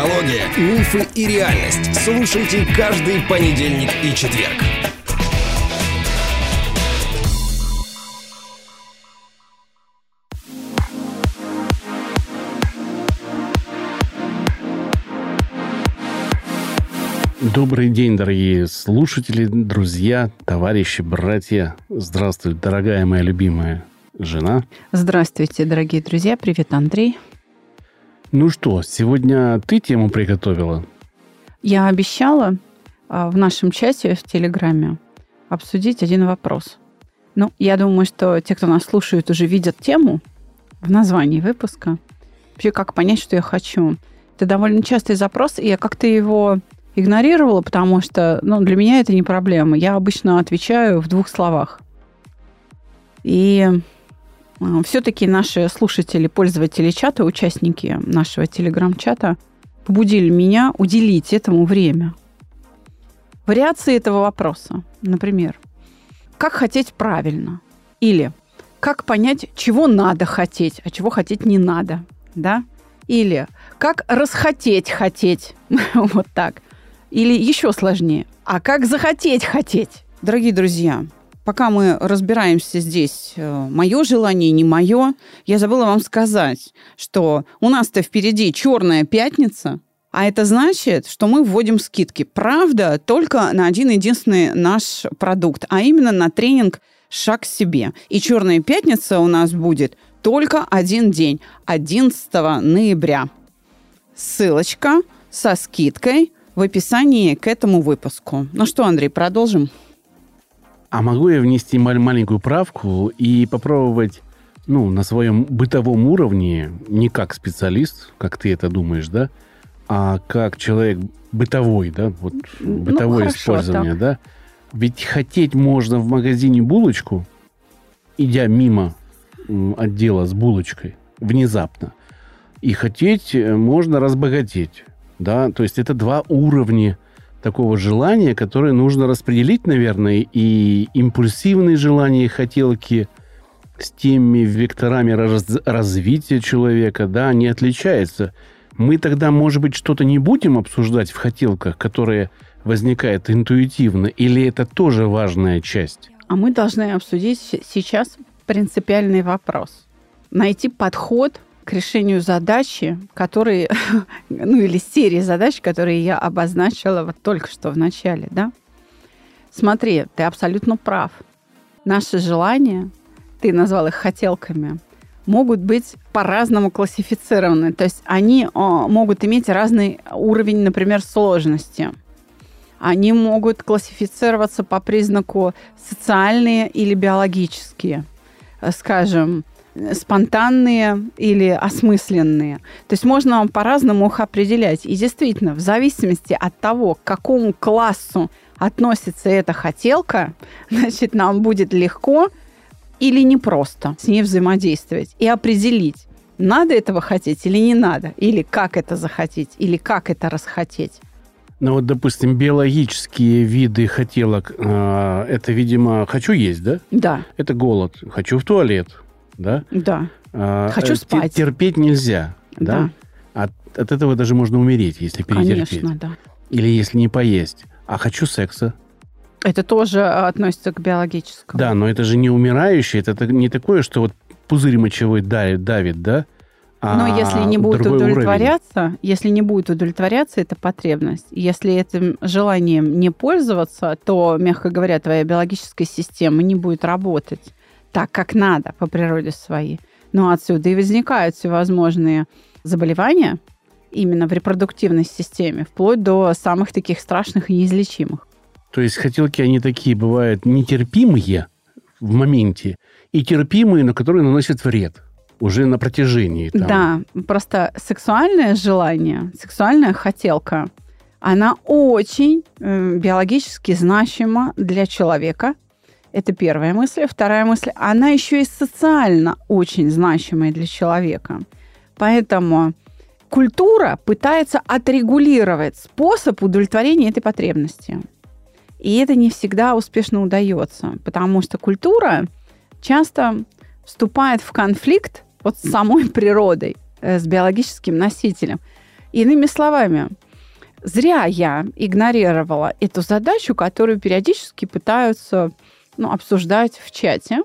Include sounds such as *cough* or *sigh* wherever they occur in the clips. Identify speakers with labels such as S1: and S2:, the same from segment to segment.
S1: психология, мифы и реальность. Слушайте каждый понедельник и четверг.
S2: Добрый день, дорогие слушатели, друзья, товарищи, братья. Здравствуй, дорогая моя любимая жена.
S3: Здравствуйте, дорогие друзья. Привет, Андрей.
S2: Ну что, сегодня ты тему приготовила?
S3: Я обещала а, в нашем чате в Телеграме обсудить один вопрос. Ну, я думаю, что те, кто нас слушает, уже видят тему в названии выпуска. Вообще, как понять, что я хочу. Это довольно частый запрос, и я как-то его игнорировала, потому что ну, для меня это не проблема. Я обычно отвечаю в двух словах. И все-таки наши слушатели, пользователи чата, участники нашего телеграм-чата побудили меня уделить этому время. Вариации этого вопроса, например, как хотеть правильно? Или как понять, чего надо хотеть, а чего хотеть не надо? Да? Или как расхотеть хотеть? *laughs* вот так. Или еще сложнее, а как захотеть хотеть? Дорогие друзья, пока мы разбираемся здесь, э, мое желание, не мое, я забыла вам сказать, что у нас-то впереди черная пятница, а это значит, что мы вводим скидки. Правда, только на один единственный наш продукт, а именно на тренинг «Шаг к себе». И черная пятница у нас будет только один день, 11 ноября. Ссылочка со скидкой – в описании к этому выпуску. Ну что, Андрей, продолжим?
S2: А могу я внести маленькую правку и попробовать ну, на своем бытовом уровне, не как специалист, как ты это думаешь, да, а как человек бытовой, да, вот ну, бытовое ну, использование, так. да. Ведь хотеть можно в магазине булочку, идя мимо отдела с булочкой внезапно. И хотеть э, можно разбогатеть да, то есть это два уровня такого желания, которые нужно распределить, наверное, и импульсивные желания и хотелки с теми векторами раз, развития человека, да, они отличаются. Мы тогда, может быть, что-то не будем обсуждать в хотелках, которые возникают интуитивно, или это тоже важная часть?
S3: А мы должны обсудить сейчас принципиальный вопрос. Найти подход к решению задачи, которые, *laughs* ну или серии задач, которые я обозначила вот только что в начале, да? Смотри, ты абсолютно прав. Наши желания, ты назвал их хотелками, могут быть по-разному классифицированы. То есть они о, могут иметь разный уровень, например, сложности. Они могут классифицироваться по признаку социальные или биологические. Скажем, спонтанные или осмысленные. То есть можно по-разному их определять. И действительно, в зависимости от того, к какому классу относится эта хотелка, *laughs* значит, нам будет легко или непросто с ней взаимодействовать и определить, надо этого хотеть или не надо, или как это захотеть, или как это расхотеть.
S2: Ну вот, допустим, биологические виды хотелок, э, это, видимо, хочу есть, да?
S3: Да.
S2: Это голод, хочу в туалет, да?
S3: Да. А, Хочу спать.
S2: Терпеть нельзя, да? да. От, от этого даже можно умереть, если перетерпеть.
S3: Конечно, да.
S2: Или если не поесть. А хочу секса.
S3: Это тоже относится к биологическому.
S2: Да, но это же не умирающее, это не такое, что вот пузырь мочевой давит, давит да?
S3: А Но если не будет удовлетворяться, уровень. если не будет удовлетворяться эта потребность, если этим желанием не пользоваться, то, мягко говоря, твоя биологическая система не будет работать так, как надо по природе своей. Но отсюда и возникают всевозможные заболевания именно в репродуктивной системе, вплоть до самых таких страшных и неизлечимых.
S2: То есть хотелки, они такие бывают нетерпимые в моменте и терпимые, но которые наносят вред уже на протяжении.
S3: Там. Да, просто сексуальное желание, сексуальная хотелка, она очень э, биологически значима для человека, это первая мысль. Вторая мысль, она еще и социально очень значимая для человека. Поэтому культура пытается отрегулировать способ удовлетворения этой потребности. И это не всегда успешно удается, потому что культура часто вступает в конфликт вот с самой природой, э, с биологическим носителем. Иными словами, зря я игнорировала эту задачу, которую периодически пытаются ну, обсуждать в чате.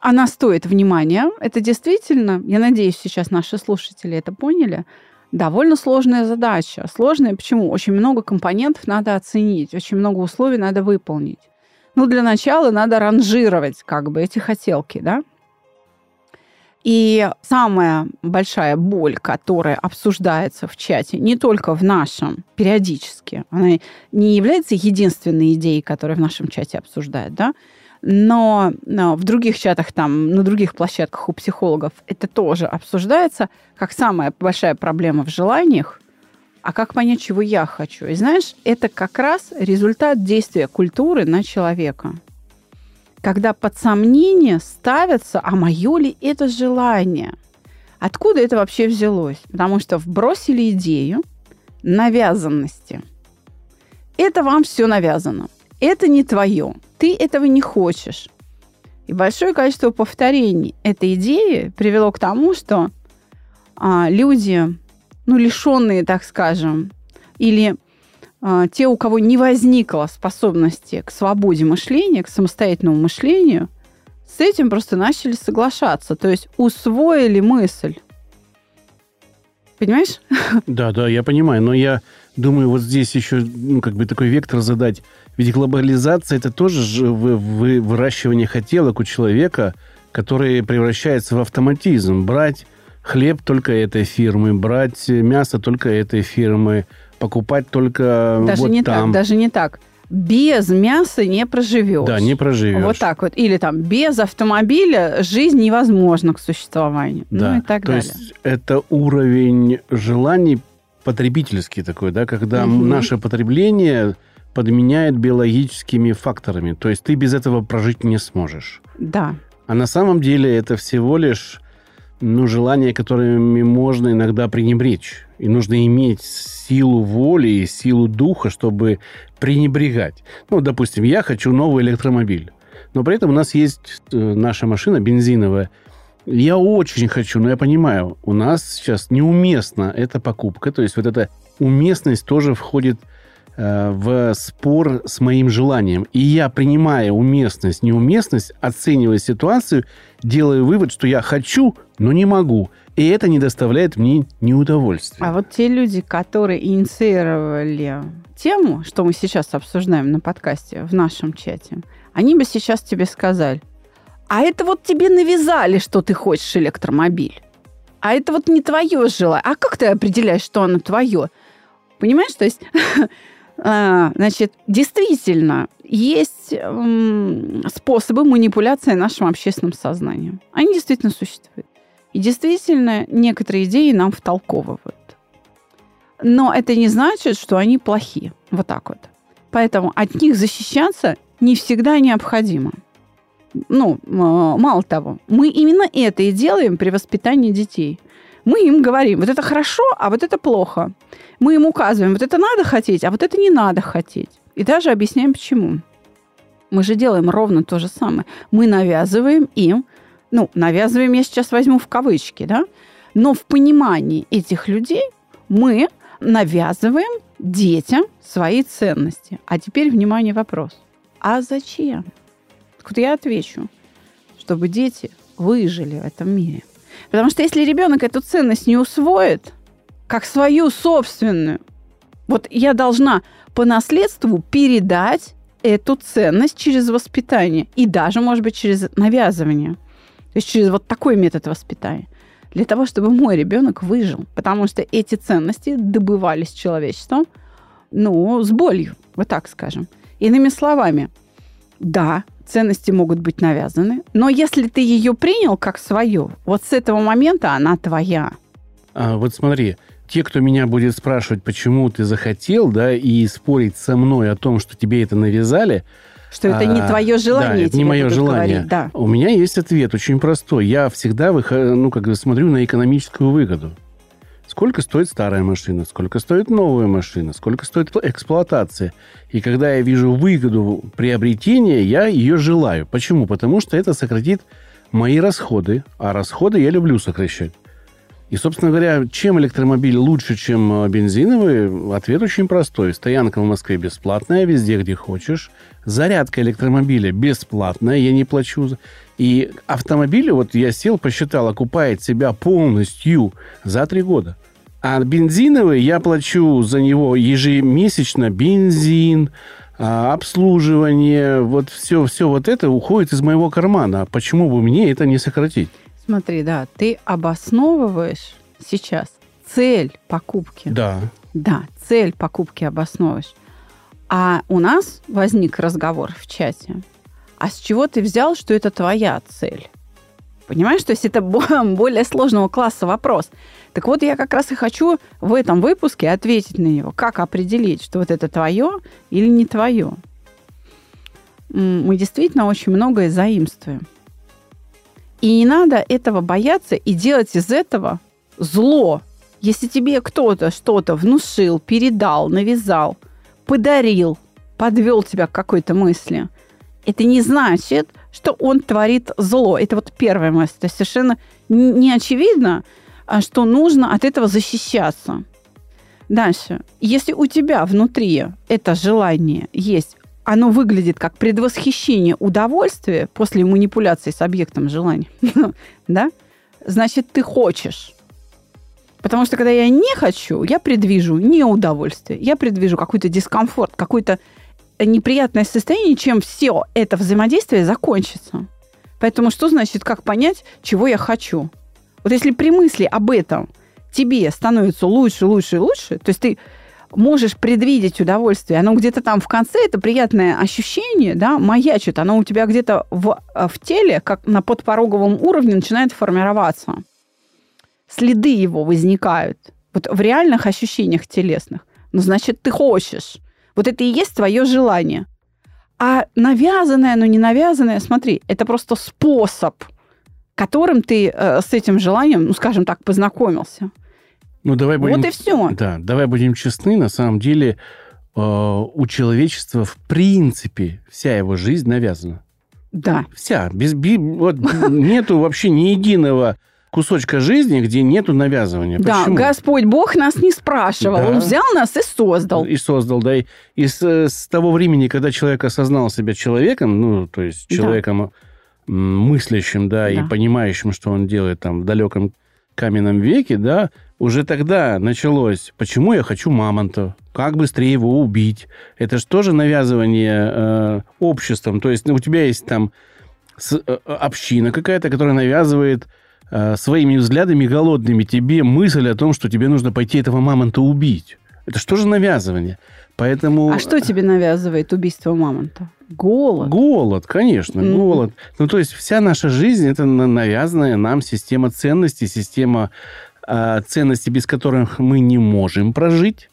S3: Она стоит внимания. Это действительно, я надеюсь, сейчас наши слушатели это поняли, довольно сложная задача. Сложная почему? Очень много компонентов надо оценить, очень много условий надо выполнить. Ну, для начала надо ранжировать как бы эти хотелки, да? И самая большая боль, которая обсуждается в чате, не только в нашем, периодически, она не является единственной идеей, которая в нашем чате обсуждает, да, но, но в других чатах, там, на других площадках у психологов это тоже обсуждается как самая большая проблема в желаниях, а как понять, чего я хочу. И знаешь, это как раз результат действия культуры на человека когда под сомнение ставятся, а мое ли это желание? Откуда это вообще взялось? Потому что вбросили идею навязанности. Это вам все навязано. Это не твое. Ты этого не хочешь. И большое количество повторений этой идеи привело к тому, что а, люди, ну, лишенные, так скажем, или те, у кого не возникло способности к свободе мышления, к самостоятельному мышлению, с этим просто начали соглашаться. То есть усвоили мысль. Понимаешь? *laughs*
S2: Да, да, я понимаю. Но я думаю, вот здесь еще ну, как бы такой вектор задать. Ведь глобализация это тоже же выращивание хотелок у человека, который превращается в автоматизм. Брать хлеб только этой фирмы, брать мясо только этой фирмы, покупать только
S3: даже
S2: вот
S3: не
S2: там.
S3: так, даже не так. Без мяса не проживешь.
S2: Да, не проживешь.
S3: Вот так вот. Или там без автомобиля жизнь невозможна к существованию. Ну
S2: да.
S3: Ну и так
S2: То
S3: далее.
S2: есть это уровень желаний потребительский такой, да, когда угу. наше потребление подменяет биологическими факторами. То есть ты без этого прожить не сможешь.
S3: Да.
S2: А на самом деле это всего лишь ну, желания, которыми можно иногда пренебречь. И нужно иметь силу воли и силу духа, чтобы пренебрегать. Ну, допустим, я хочу новый электромобиль. Но при этом у нас есть э, наша машина бензиновая. Я очень хочу, но я понимаю, у нас сейчас неуместна эта покупка. То есть вот эта уместность тоже входит Э, в спор с моим желанием. И я, принимая уместность, неуместность, оценивая ситуацию, делаю вывод, что я хочу, но не могу. И это не доставляет мне неудовольствия.
S3: А вот те люди, которые инициировали тему, что мы сейчас обсуждаем на подкасте, в нашем чате, они бы сейчас тебе сказали, а это вот тебе навязали, что ты хочешь электромобиль. А это вот не твое желание. А как ты определяешь, что оно твое? Понимаешь, то есть *laughs* значит, действительно, есть способы манипуляции нашим общественным сознанием. Они действительно существуют. И действительно, некоторые идеи нам втолковывают. Но это не значит, что они плохие. Вот так вот. Поэтому от них защищаться не всегда необходимо. Ну, мало того, мы именно это и делаем при воспитании детей – мы им говорим, вот это хорошо, а вот это плохо. Мы им указываем, вот это надо хотеть, а вот это не надо хотеть. И даже объясняем, почему. Мы же делаем ровно то же самое. Мы навязываем им, ну, навязываем я сейчас возьму в кавычки, да, но в понимании этих людей мы навязываем детям свои ценности. А теперь, внимание, вопрос. А зачем? Вот я отвечу, чтобы дети выжили в этом мире. Потому что если ребенок эту ценность не усвоит, как свою собственную, вот я должна по наследству передать эту ценность через воспитание и даже, может быть, через навязывание. То есть через вот такой метод воспитания. Для того, чтобы мой ребенок выжил. Потому что эти ценности добывались человечеством, ну, с болью, вот так скажем. Иными словами, да, ценности могут быть навязаны, но если ты ее принял как свою, вот с этого момента она твоя.
S2: А, вот смотри, те, кто меня будет спрашивать, почему ты захотел, да, и спорить со мной о том, что тебе это навязали,
S3: что это не а, твое желание.
S2: Да, это не мое желание.
S3: Говорить, да.
S2: У меня есть ответ очень простой. Я всегда выхожу, ну, как бы смотрю на экономическую выгоду. Сколько стоит старая машина, сколько стоит новая машина, сколько стоит эксплуатация. И когда я вижу выгоду приобретения, я ее желаю. Почему? Потому что это сократит мои расходы, а расходы я люблю сокращать. И, собственно говоря, чем электромобиль лучше, чем э, бензиновый? Ответ очень простой. Стоянка в Москве бесплатная, везде, где хочешь. Зарядка электромобиля бесплатная, я не плачу. И автомобиль, вот я сел, посчитал, окупает себя полностью за три года. А бензиновый я плачу за него ежемесячно бензин, а, обслуживание, вот все, все вот это уходит из моего кармана. Почему бы мне это не сократить?
S3: Смотри, да, ты обосновываешь сейчас цель покупки.
S2: Да.
S3: Да, цель покупки обосновываешь. А у нас возник разговор в чате. А с чего ты взял, что это твоя цель? Понимаешь, то есть это *laughs* более сложного класса вопрос. Так вот, я как раз и хочу в этом выпуске ответить на него. Как определить, что вот это твое или не твое? Мы действительно очень многое заимствуем. И не надо этого бояться и делать из этого зло. Если тебе кто-то что-то внушил, передал, навязал, подарил, подвел тебя к какой-то мысли, это не значит, что он творит зло. Это вот первая мысль. То совершенно не очевидно, а что нужно от этого защищаться. Дальше. Если у тебя внутри это желание есть оно выглядит как предвосхищение удовольствия после манипуляции с объектом желания, *laughs* да, значит, ты хочешь. Потому что когда я не хочу, я предвижу не удовольствие, я предвижу какой-то дискомфорт, какое-то неприятное состояние, чем все это взаимодействие закончится. Поэтому что значит, как понять, чего я хочу? Вот если при мысли об этом тебе становится лучше, лучше и лучше, то есть ты можешь предвидеть удовольствие. Оно где-то там в конце, это приятное ощущение, да, маячит. Оно у тебя где-то в, э, в теле, как на подпороговом уровне, начинает формироваться. Следы его возникают. Вот в реальных ощущениях телесных. Ну, значит, ты хочешь. Вот это и есть твое желание. А навязанное, но не навязанное, смотри, это просто способ, которым ты э, с этим желанием, ну, скажем так, познакомился.
S2: Ну, давай будем...
S3: Вот и все.
S2: Да, давай будем честны. На самом деле э, у человечества в принципе вся его жизнь навязана.
S3: Да.
S2: Вся. Без, би, вот, нету вообще ни единого кусочка жизни, где нету навязывания.
S3: Да,
S2: Почему?
S3: Господь Бог нас не спрашивал.
S2: Да.
S3: Он взял нас и создал.
S2: И создал, да. И, и с, с того времени, когда человек осознал себя человеком, ну, то есть человеком да. мыслящим, да, да, и понимающим, что он делает там в далеком каменном веке, да, уже тогда началось, почему я хочу мамонта, как быстрее его убить. Это же тоже навязывание э, обществом. То есть ну, у тебя есть там с, э, община какая-то, которая навязывает э, своими взглядами голодными тебе мысль о том, что тебе нужно пойти этого мамонта убить. Это что же навязывание? Поэтому...
S3: А что тебе навязывает убийство мамонта? Голод.
S2: Голод, конечно, mm. голод. Ну, то есть вся наша жизнь – это навязанная нам система ценностей, система э, ценностей, без которых мы не можем прожить,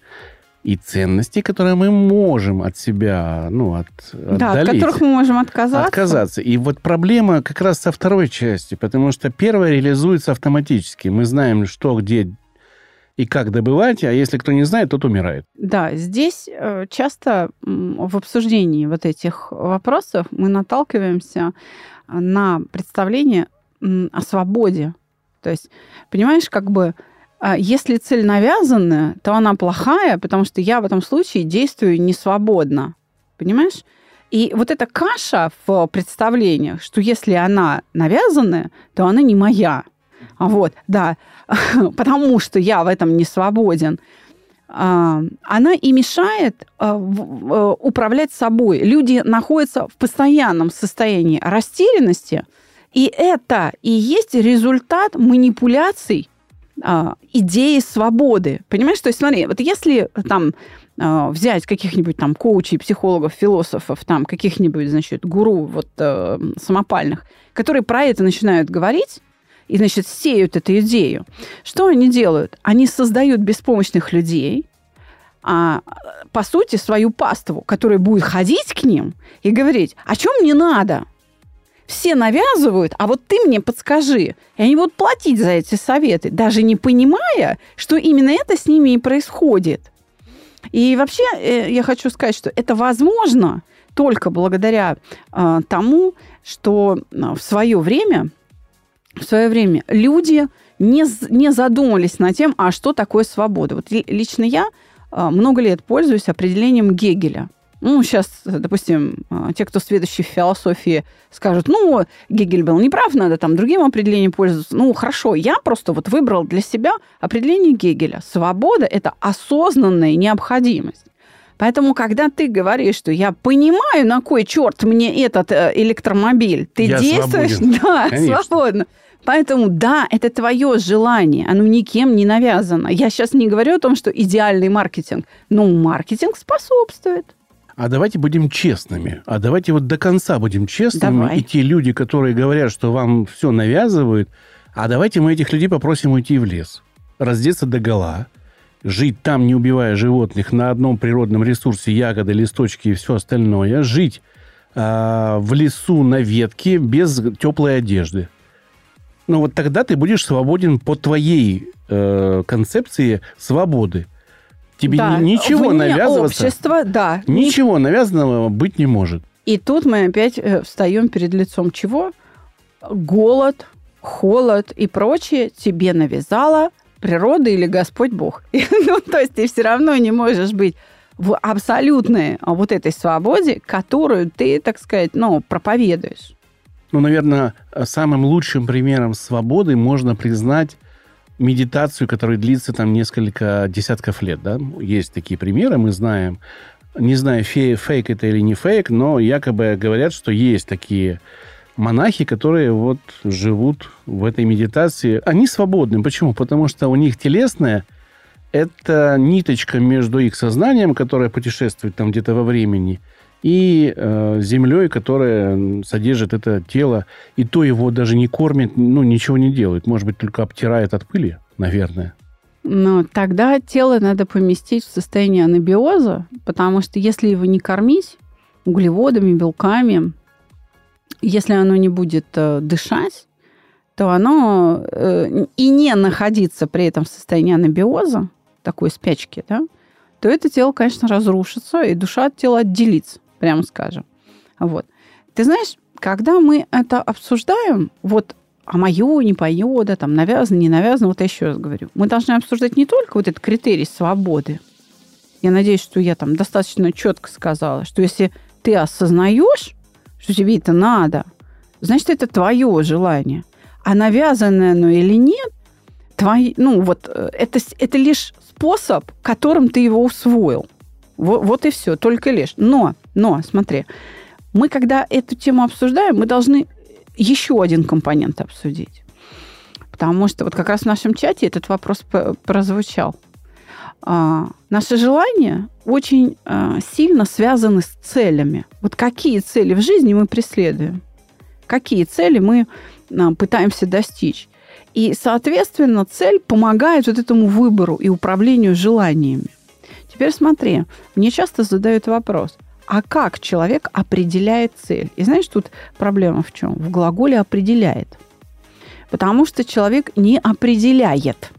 S2: и ценности, которые мы можем от себя, ну, от,
S3: да, отдалить. от которых мы можем отказаться.
S2: Отказаться. И вот проблема как раз со второй части, потому что первая реализуется автоматически. Мы знаем, что, где и как добывать, а если кто не знает, тот умирает.
S3: Да, здесь э, часто в обсуждении вот этих вопросов мы наталкиваемся на представление о свободе. То есть, понимаешь, как бы а, если цель навязанная, то она плохая, потому что я в этом случае действую не свободно. Понимаешь? И вот эта каша в представлениях, что если она навязанная, то она не моя. Вот, да, *laughs* потому что я в этом не свободен. А, она и мешает а, э, управлять собой. Люди находятся в постоянном состоянии растерянности, и это и есть результат манипуляций а, идеи свободы. Понимаешь, то есть смотри, вот если там взять каких-нибудь там коучей, психологов, философов, там каких-нибудь, значит, гуру вот э, самопальных, которые про это начинают говорить, и, значит, сеют эту идею. Что они делают? Они создают беспомощных людей, а, по сути, свою паству, которая будет ходить к ним и говорить, о чем мне надо? Все навязывают, а вот ты мне подскажи. И они будут платить за эти советы, даже не понимая, что именно это с ними и происходит. И вообще э, я хочу сказать, что это возможно только благодаря э, тому, что в свое время в свое время люди не, не задумались над тем, а что такое свобода. Вот лично я а, много лет пользуюсь определением Гегеля. Ну, сейчас, допустим, а, те, кто сведущий в философии, скажут, ну, Гегель был неправ, надо там другим определением пользоваться. Ну, хорошо, я просто вот выбрал для себя определение Гегеля. Свобода – это осознанная необходимость. Поэтому, когда ты говоришь, что я понимаю, на кой черт мне этот э, электромобиль, ты
S2: я
S3: действуешь,
S2: свободен. *laughs*
S3: да,
S2: Конечно.
S3: свободно. Поэтому, да, это твое желание, оно никем не навязано. Я сейчас не говорю о том, что идеальный маркетинг, но маркетинг способствует.
S2: А давайте будем честными. А давайте вот до конца будем честными.
S3: Давай.
S2: И те люди, которые говорят, что вам все навязывают, а давайте мы этих людей попросим уйти в лес, раздеться до гола, жить там, не убивая животных, на одном природном ресурсе, ягоды, листочки и все остальное, жить а, в лесу на ветке без теплой одежды. Ну вот тогда ты будешь свободен по твоей э, концепции свободы. Тебе
S3: Да,
S2: ни- ничего навязываться.
S3: общества, да. ни-
S2: Ничего навязанного быть не может.
S3: И тут мы опять э, встаем перед лицом чего? Голод, холод и прочее тебе навязала природа или Господь Бог. *laughs* Ну, то есть ты все равно не можешь быть в абсолютной вот этой свободе, которую ты, так сказать, ну, проповедуешь.
S2: Ну, наверное, самым лучшим примером свободы можно признать медитацию, которая длится там несколько десятков лет. Да? Есть такие примеры, мы знаем. Не знаю, фе- фейк это или не фейк, но якобы говорят, что есть такие монахи, которые вот живут в этой медитации. Они свободны. Почему? Потому что у них телесное – это ниточка между их сознанием, которое путешествует там где-то во времени, и э, землей, которая содержит это тело. И то его даже не кормит, ну, ничего не делает. Может быть, только обтирает от пыли, наверное.
S3: Но тогда тело надо поместить в состояние анабиоза, потому что если его не кормить углеводами, белками, если оно не будет э, дышать, то оно э, и не находиться при этом в состоянии анабиоза, такой спячки, да, то это тело, конечно, разрушится, и душа от тела отделится, прямо скажем. Вот. Ты знаешь, когда мы это обсуждаем, вот а мое, не мое, да, там навязано, не навязано, вот я еще раз говорю, мы должны обсуждать не только вот этот критерий свободы. Я надеюсь, что я там достаточно четко сказала, что если ты осознаешь, что тебе это надо, значит, это твое желание. А навязанное оно или нет, твои, ну вот э, это, это лишь способ, которым ты его усвоил. Вот, вот и все, только лишь. Но, но, смотри, мы когда эту тему обсуждаем, мы должны еще один компонент обсудить. Потому что вот как раз в нашем чате этот вопрос прозвучал. А, наши желания очень а, сильно связаны с целями. Вот какие цели в жизни мы преследуем? Какие цели мы а, пытаемся достичь? И, соответственно, цель помогает вот этому выбору и управлению желаниями. Теперь смотри, мне часто задают вопрос, а как человек определяет цель? И знаешь, тут проблема в чем? В глаголе определяет. Потому что человек не определяет.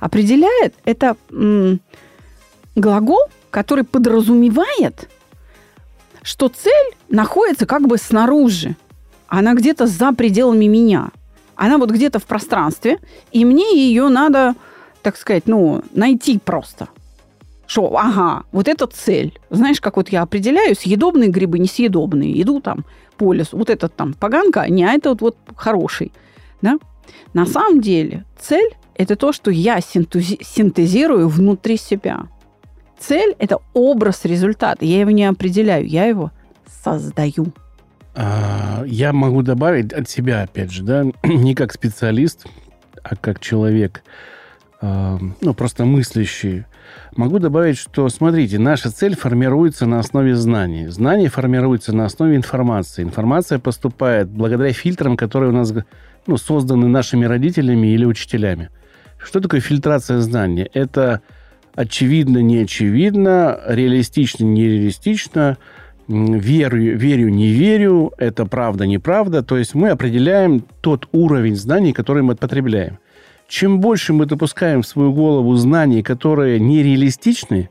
S3: Определяет – это м, глагол, который подразумевает, что цель находится как бы снаружи. Она где-то за пределами меня. Она вот где-то в пространстве, и мне ее надо, так сказать, ну, найти просто. Что, ага, вот это цель. Знаешь, как вот я определяю, съедобные грибы, несъедобные. Иду там по лесу. Вот этот там поганка, не, а это вот, вот хороший. Да? На самом деле цель – это то, что я синтези- синтезирую внутри себя. Цель – это образ результата. Я его не определяю, я его создаю.
S2: А, Я могу добавить от себя, опять же, да, *clears throat* не как специалист, а как человек, а, ну, просто мыслящий. Могу добавить, что, смотрите, наша цель формируется на основе знаний. Знания формируются на основе информации. Информация поступает благодаря фильтрам, которые у нас ну, созданы нашими родителями или учителями. Что такое фильтрация знаний? Это очевидно, не очевидно, реалистично, нереалистично, верю, верю, не верю, это правда, неправда. То есть мы определяем тот уровень знаний, который мы потребляем. Чем больше мы допускаем в свою голову знаний, которые нереалистичны,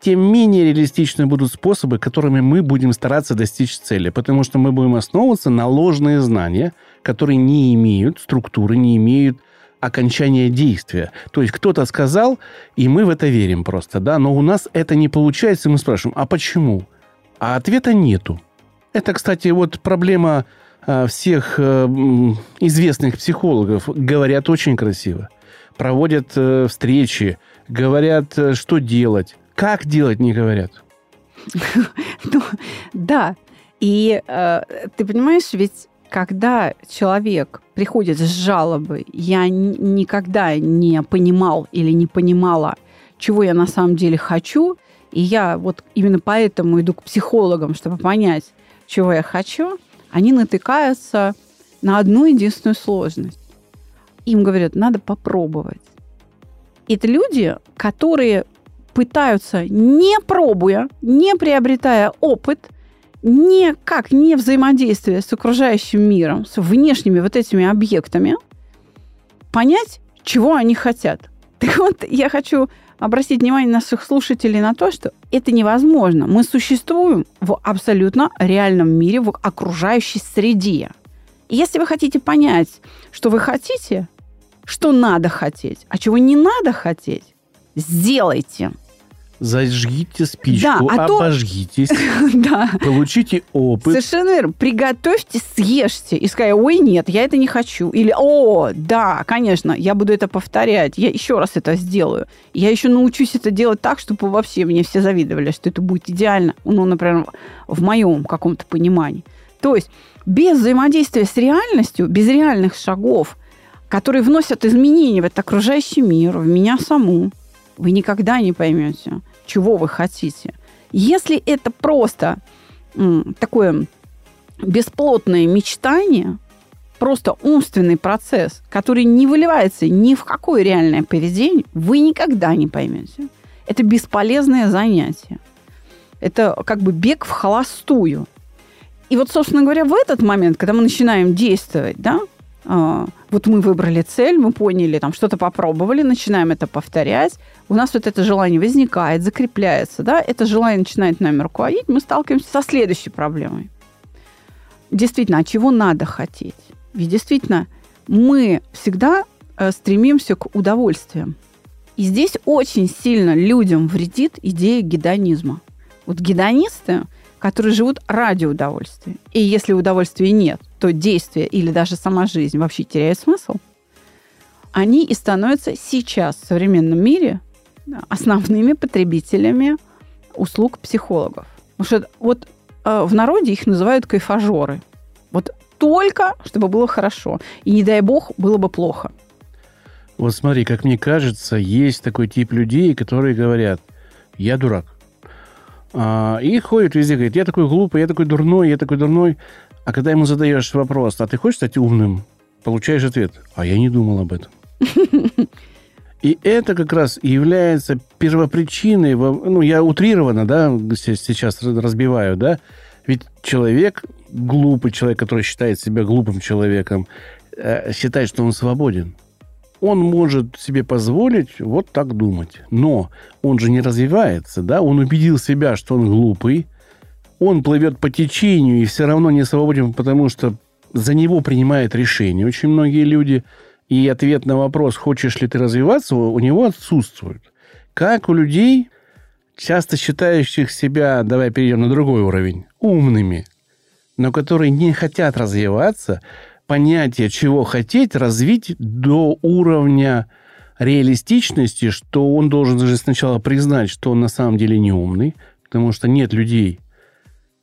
S2: тем менее реалистичны будут способы, которыми мы будем стараться достичь цели. Потому что мы будем основываться на ложные знания, которые не имеют структуры, не имеют окончания действия. То есть кто-то сказал, и мы в это верим просто, да, но у нас это не получается, и мы спрашиваем, а почему? А ответа нету. Это, кстати, вот проблема всех а, известных психологов. Говорят очень красиво. Проводят а, встречи, говорят, что делать. Как делать, не говорят. *laughs*
S3: Ну, да. И э, ты понимаешь, ведь когда человек приходит с жалобой, я никогда не понимал или не понимала, чего я на самом деле хочу, и я вот именно поэтому иду к психологам, чтобы понять, чего я хочу, они натыкаются на одну единственную сложность. Им говорят, надо попробовать. Это люди, которые пытаются, не пробуя, не приобретая опыт – никак не взаимодействие с окружающим миром, с внешними вот этими объектами, понять, чего они хотят. Так вот, я хочу обратить внимание наших слушателей на то, что это невозможно. Мы существуем в абсолютно реальном мире, в окружающей среде. И если вы хотите понять, что вы хотите, что надо хотеть, а чего не надо хотеть, сделайте –
S2: зажгите спичку, да, а обожгитесь, *laughs* да. получите опыт.
S3: Совершенно верно. Приготовьте, съешьте и скажите, ой, нет, я это не хочу. Или, о, да, конечно, я буду это повторять, я еще раз это сделаю. Я еще научусь это делать так, чтобы вообще мне все завидовали, что это будет идеально, ну, например, в моем каком-то понимании. То есть без взаимодействия с реальностью, без реальных шагов, которые вносят изменения в этот окружающий мир, в меня саму, вы никогда не поймете, чего вы хотите. Если это просто такое бесплотное мечтание, просто умственный процесс, который не выливается ни в какое реальное поведение, вы никогда не поймете. Это бесполезное занятие. Это как бы бег в холостую. И вот, собственно говоря, в этот момент, когда мы начинаем действовать, да, а, вот мы выбрали цель, мы поняли, там что-то попробовали, начинаем это повторять, у нас вот это желание возникает, закрепляется, да, это желание начинает нами руководить, мы сталкиваемся со следующей проблемой. Действительно, а чего надо хотеть? Ведь действительно, мы всегда э, стремимся к удовольствиям. И здесь очень сильно людям вредит идея гедонизма. Вот гедонисты, которые живут ради удовольствия. И если удовольствия нет, то действие или даже сама жизнь вообще теряет смысл. Они и становятся сейчас в современном мире основными потребителями услуг психологов. Потому что вот э, в народе их называют кайфажоры. Вот только, чтобы было хорошо. И не дай бог, было бы плохо.
S2: Вот смотри, как мне кажется, есть такой тип людей, которые говорят, я дурак. А, и ходят везде, говорят, я такой глупый, я такой дурной, я такой дурной. А когда ему задаешь вопрос, а ты хочешь стать умным? Получаешь ответ, а я не думал об этом. *laughs* И это как раз является первопричиной, ну, я утрированно, да, сейчас разбиваю, да, ведь человек, глупый человек, который считает себя глупым человеком, э, считает, что он свободен. Он может себе позволить вот так думать. Но он же не развивается, да, он убедил себя, что он глупый, он плывет по течению и все равно не свободен, потому что за него принимают решения очень многие люди – и ответ на вопрос, хочешь ли ты развиваться, у него отсутствует. Как у людей, часто считающих себя, давай перейдем на другой уровень, умными, но которые не хотят развиваться, понятие, чего хотеть, развить до уровня реалистичности, что он должен же сначала признать, что он на самом деле не умный, потому что нет людей,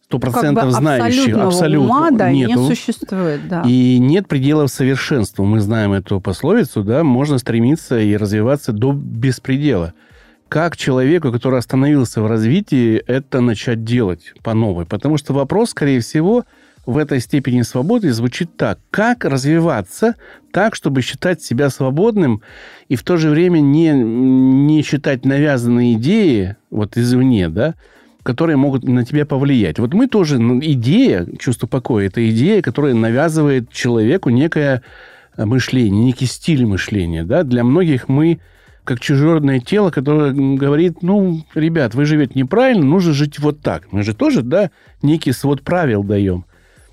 S2: сто процентов как бы знающих, абсолютно
S3: ума, да, нету. не существует, да.
S2: И нет пределов совершенству. Мы знаем эту пословицу, да, можно стремиться и развиваться до беспредела. Как человеку, который остановился в развитии, это начать делать по новой? Потому что вопрос, скорее всего, в этой степени свободы звучит так. Как развиваться так, чтобы считать себя свободным и в то же время не, не считать навязанные идеи вот извне, да, которые могут на тебя повлиять. Вот мы тоже, ну, идея, чувство покоя, это идея, которая навязывает человеку некое э, мышление, некий стиль мышления. Да? Для многих мы как чужеродное тело, которое говорит, ну, ребят, вы живете неправильно, нужно жить вот так. Мы же тоже, да, некий свод правил даем.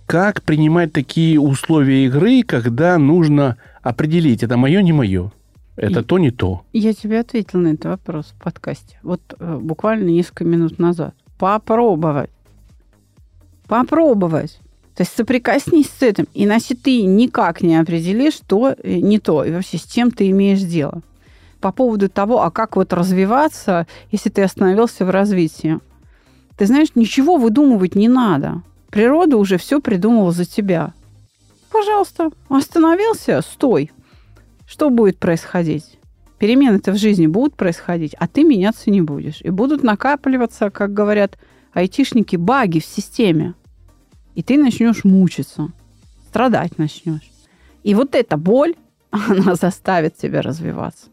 S2: Как принимать такие условия игры, когда нужно определить, это мое, не мое. Это
S3: И-
S2: то, не то.
S3: Я тебе ответила на этот вопрос в подкасте. Вот э, буквально несколько минут назад. Попробовать. Попробовать. То есть соприкоснись с этим, иначе ты никак не определишь, что э, не то, и вообще с чем ты имеешь дело. По поводу того, а как вот развиваться, если ты остановился в развитии. Ты знаешь, ничего выдумывать не надо. Природа уже все придумала за тебя. Пожалуйста, остановился, стой. Что будет происходить? Перемены-то в жизни будут происходить, а ты меняться не будешь. И будут накапливаться, как говорят айтишники, баги в системе. И ты начнешь мучиться, страдать начнешь. И вот эта боль, *laughs* она заставит тебя развиваться.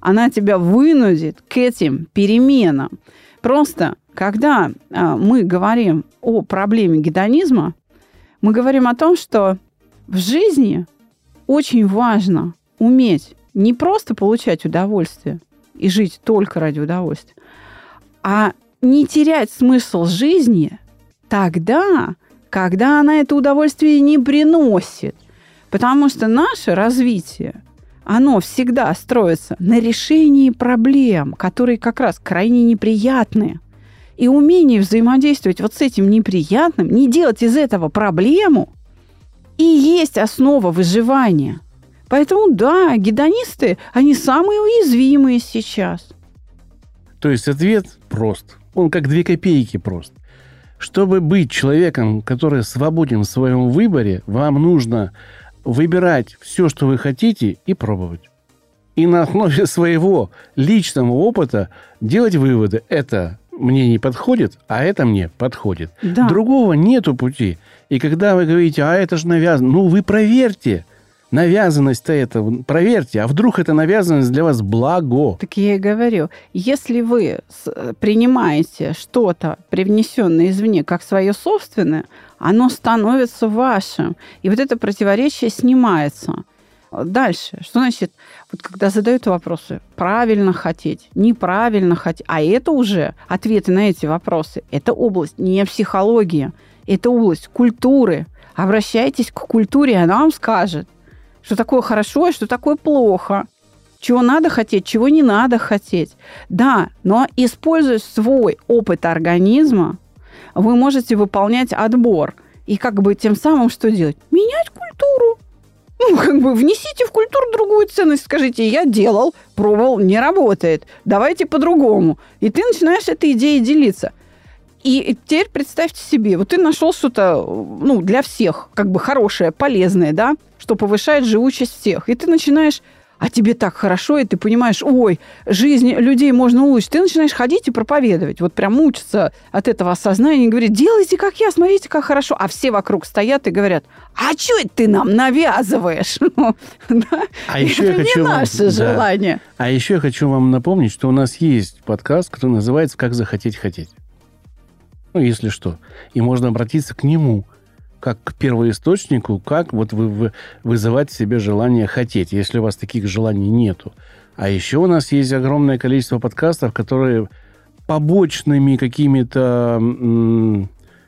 S3: Она тебя вынудит к этим переменам. Просто, когда а, мы говорим о проблеме гедонизма, мы говорим о том, что в жизни очень важно уметь не просто получать удовольствие и жить только ради удовольствия, а не терять смысл жизни тогда, когда она это удовольствие не приносит. Потому что наше развитие, оно всегда строится на решении проблем, которые как раз крайне неприятные. И умение взаимодействовать вот с этим неприятным, не делать из этого проблему, и есть основа выживания. Поэтому, да, гедонисты, они самые уязвимые сейчас.
S2: То есть ответ прост. Он как две копейки прост. Чтобы быть человеком, который свободен в своем выборе, вам нужно выбирать все, что вы хотите, и пробовать. И на основе *laughs* своего личного опыта делать выводы. Это мне не подходит, а это мне подходит.
S3: Да.
S2: Другого нету пути. И когда вы говорите, а это же навязано, ну вы проверьте. Навязанность-то это, проверьте, а вдруг эта навязанность для вас благо.
S3: Так я и говорю, если вы с- принимаете что-то, привнесенное извне, как свое собственное, оно становится вашим. И вот это противоречие снимается. Дальше. Что значит, вот когда задают вопросы, правильно хотеть, неправильно хотеть, а это уже ответы на эти вопросы. Это область не психологии, это область культуры. Обращайтесь к культуре, она вам скажет, что такое хорошо и что такое плохо. Чего надо хотеть, чего не надо хотеть. Да, но используя свой опыт организма, вы можете выполнять отбор. И как бы тем самым что делать? Менять культуру. Ну, как бы внесите в культуру другую ценность. Скажите, я делал, пробовал, не работает. Давайте по-другому. И ты начинаешь этой идеей делиться. И теперь представьте себе, вот ты нашел что-то, ну, для всех, как бы хорошее, полезное, да, что повышает живучесть всех. И ты начинаешь, а тебе так хорошо, и ты понимаешь, ой, жизнь людей можно улучшить. Ты начинаешь ходить и проповедовать, вот прям мучиться от этого осознания и говорить, делайте как я, смотрите, как хорошо. А все вокруг стоят и говорят, а что это ты нам навязываешь? *laughs* Да?
S2: А еще я хочу
S3: наше желание.
S2: А еще я хочу вам напомнить, что у нас есть подкаст, который называется «Как захотеть хотеть». Ну, если что. И можно обратиться к нему как к первоисточнику, как вот вы, вы- вызывать в себе желание хотеть, если у вас таких желаний нету. А еще у нас есть огромное количество подкастов, которые побочными какими-то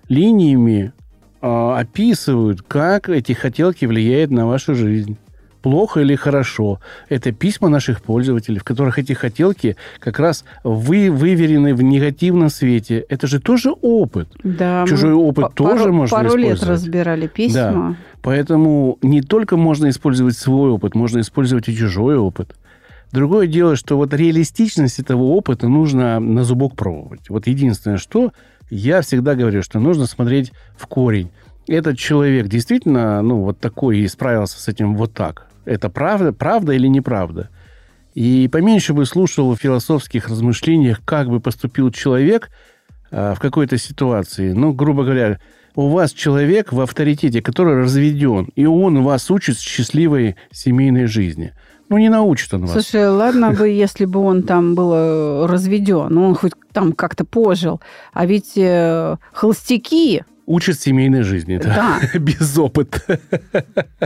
S2: линиями а, описывают, как эти хотелки влияют на вашу жизнь. Плохо или хорошо. Это письма наших пользователей, в которых эти хотелки как раз вы выверены в негативном свете. Это же тоже опыт.
S3: Да,
S2: Чужой опыт тоже
S3: пару,
S2: можно
S3: пару лет
S2: использовать.
S3: разбирали письма.
S2: Поэтому не только можно использовать свой опыт, можно использовать и чужой опыт. Другое дело, что вот реалистичность этого опыта нужно на зубок пробовать. Вот единственное, что я всегда говорю, что нужно смотреть в корень. Этот человек действительно, ну, вот такой и справился с этим вот так. Это правда, правда или неправда? И поменьше бы слушал в философских размышлениях, как бы поступил человек а, в какой-то ситуации. Ну, грубо говоря, у вас человек в авторитете, который разведен, и он вас учит счастливой семейной жизни. Ну, не научит он вас.
S3: Слушай, ладно бы, если бы он там был э, разведен, он хоть там как-то пожил. А ведь э, холостяки,
S2: Учит семейной жизни, да.
S3: да, *laughs*
S2: Без опыта.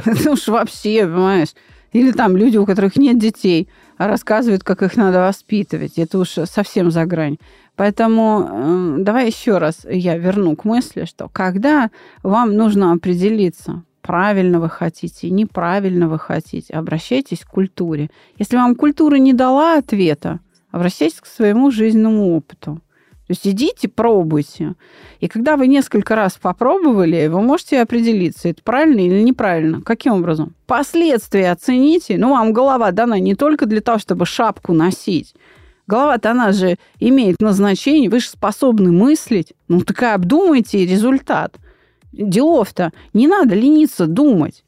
S3: ну уж вообще, понимаешь. Или там люди, у которых нет детей, а рассказывают, как их надо воспитывать. Это уж совсем за грань. Поэтому э, давай еще раз я верну к мысли, что когда вам нужно определиться, правильно вы хотите, неправильно вы хотите. Обращайтесь к культуре. Если вам культура не дала ответа, обращайтесь к своему жизненному опыту. То есть идите, пробуйте. И когда вы несколько раз попробовали, вы можете определиться, это правильно или неправильно. Каким образом? Последствия оцените. Ну, вам голова дана не только для того, чтобы шапку носить. Голова-то она же имеет назначение, вы же способны мыслить. Ну, так и обдумайте результат. Делов-то не надо лениться думать.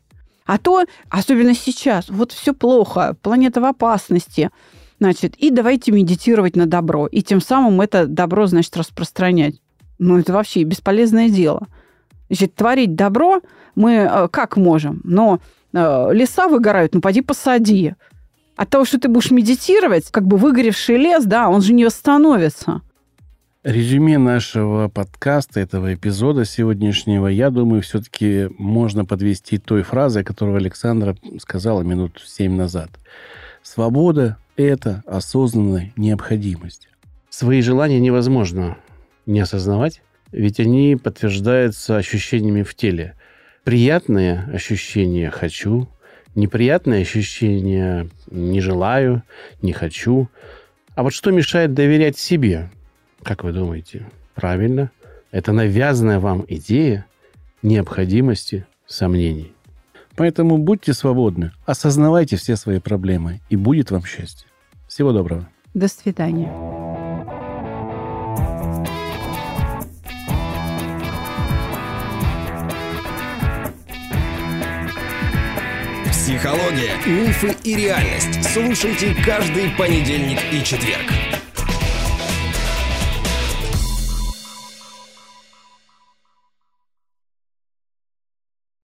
S3: А то, особенно сейчас, вот все плохо, планета в опасности – Значит, и давайте медитировать на добро. И тем самым это добро, значит, распространять. Ну, это вообще бесполезное дело. Значит, творить добро мы э, как можем? Но э, леса выгорают, ну, поди посади. От того, что ты будешь медитировать, как бы выгоревший лес, да, он же не восстановится.
S2: Резюме нашего подкаста, этого эпизода сегодняшнего, я думаю, все-таки можно подвести той фразой, которую Александра сказала минут семь назад. Свобода это осознанная необходимость. Свои желания невозможно не осознавать, ведь они подтверждаются ощущениями в теле. Приятные ощущения «хочу», неприятные ощущения «не желаю», «не хочу». А вот что мешает доверять себе? Как вы думаете? Правильно, это навязанная вам идея необходимости сомнений. Поэтому будьте свободны, осознавайте все свои проблемы, и будет вам счастье. Всего доброго.
S3: До свидания.
S1: Психология, мифы и реальность. Слушайте каждый понедельник и четверг.